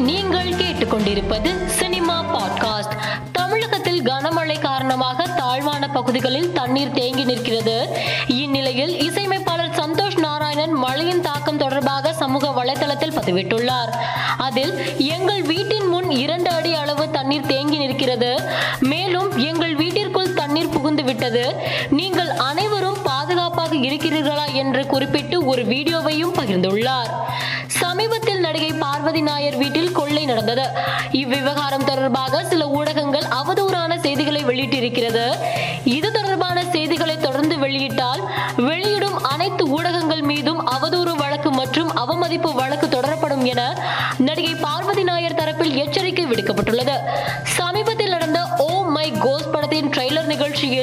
நீங்கள் கேட்டுக்கொண்டிருப்பது cinema podcast. தமிழகத்தில் கனமழை காரணமாக தாழ்வான பகுதிகளில் தண்ணீர் தேங்கி நிற்கிறது. இந்நிலையில் இசையமைப்பாளர் சந்தோஷ் நாராயணன் மழையின் தாக்கம் தொடர்பாக சமூக வலைதளத்தில் பதிவிட்டுள்ளார். அதில் எங்கள் வீட்டின் முன் இரண்டு அடி அளவு தண்ணீர் தேங்கி நிற்கிறது. மே விட்டது. நீங்கள் அனைவரும் பாதுகாப்பாக இருக்கிறீர்களா என்று குறிப்பிட்டு ஒரு வீடியோவையும் பகிர்ந்துள்ளார். சமீபத்தில் நடிகை பார்வதி நாயர் வீட்டில் கொள்ளை நடந்தது. இவ்விவகாரம் தொடர்பாக சில ஊடகங்கள் அவதூறான செய்திகளை வெளியிட்டிருக்கிறது. இது தொடர்பான செய்திகளை தொடர்ந்து வெளியிட்டால் வெளியிடும் அனைத்து ஊடகங்கள் மீதும் அவதூறு வழக்கு மற்றும் அவமதிப்பு வழக்கு தொடரப்படும் என நடிகை பார்வதி நாயர் தரப்பில் எச்சரிக்கை விடுக்கப்பட்டுள்ளது.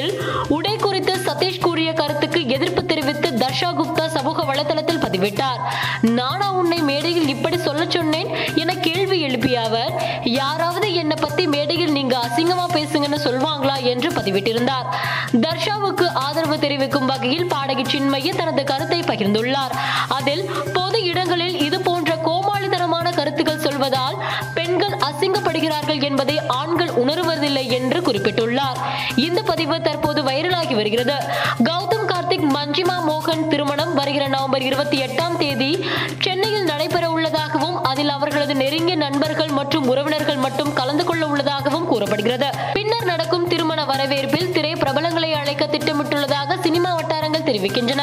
நிகழ்ச்சியில் உடை குறித்து சதீஷ் கூறிய கருத்துக்கு எதிர்ப்பு தெரிவித்து தர்ஷா குப்தா சமூக வலைதளத்தில் பதிவிட்டார். நானா உன்னை மேடையில் இப்படி சொல்ல சொன்னேன்? என கேள்வி எழுப்பிய அவர் யாராவது என்னை பத்தி மேடையில் நீங்க அசிங்கமா பேசுங்கன்னு சொல்வாங்களா? என்று பதிவிட்டிருந்தார். தர்ஷாவுக்கு ஆதரவு தெரிவிக்கும் வகையில் பாடகி சின்மையை தனது கருத்தை பகிர்ந்துள்ளார். அதில் பொது இடங்களில் இது போன்ற கோமாளித்தனமான கருத்துக்கள் சொல்வதால் பெண்கள் அசிங்கப்படுகிறார்கள் என்பதை உணர்வதில்லை என்று குறிப்பிட்டுள்ளார். இந்த பதிவு தற்போது வைரலாகி வருகிறது. கௌதம் கார்த்திக் மஞ்சிமா மோகன் திருமணம் வருகிற நவம்பர் இருபத்தி எட்டாம் தேதி சென்னையில் நடைபெற உள்ளதாகவும் அதில் அவர்களது நெருங்கிய நண்பர்கள் மற்றும் உறவினர்கள் மட்டும் கலந்து கொள்ள உள்ளதாகவும் கூறப்படுகிறது. பின்னர் நடக்கும் திருமண வரவேற்பில் திரை பிரபலங்களை அழைக்க திட்டமிட்டுள்ளதாக சினிமா வட்டாரங்கள் தெரிவிக்கின்றன.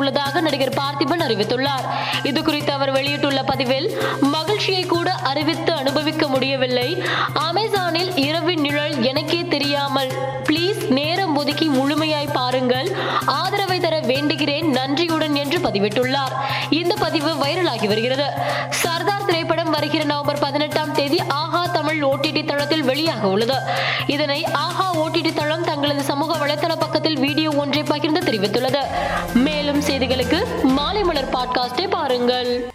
உள்ளதாக நடிகர் பார்த்திபன் அறிவித்துள்ளார். இது குறித்து அவர் வெளியிட்டுள்ள பதிவில் மகிழ்ச்சியை கூட அறிவித்து அனுபவிக்க முடியவில்லை. அமேசானில் இரவின் நிழல் எனக்கே தெரியாமல் ப்ளீஸ் நேரம் ஒதுக்கி முழுமையாய் பாருங்கள். வேண்டுகிறேன் நன்றியுடன் என்று பதிவிட்டுள்ளார். இந்த பதிவு வைரலாகி வருகிறது. சர்தார் திரைப்படம் வருகிற நவம்பர் பதினெட்டாம் தேதி ஆஹா தமிழ் ஓடிடி தளத்தில் வெளியாக உள்ளது. இதனை ஆஹா ஓடிடி தளம் தங்களது சமூக வலைதள பக்கத்தில் வீடியோ ஒன்றை பகிர்ந்து தெரிவித்துள்ளது. மேலும் செய்திகளுக்கு மாலை மலர் பாட்காஸ்டை பாருங்கள்.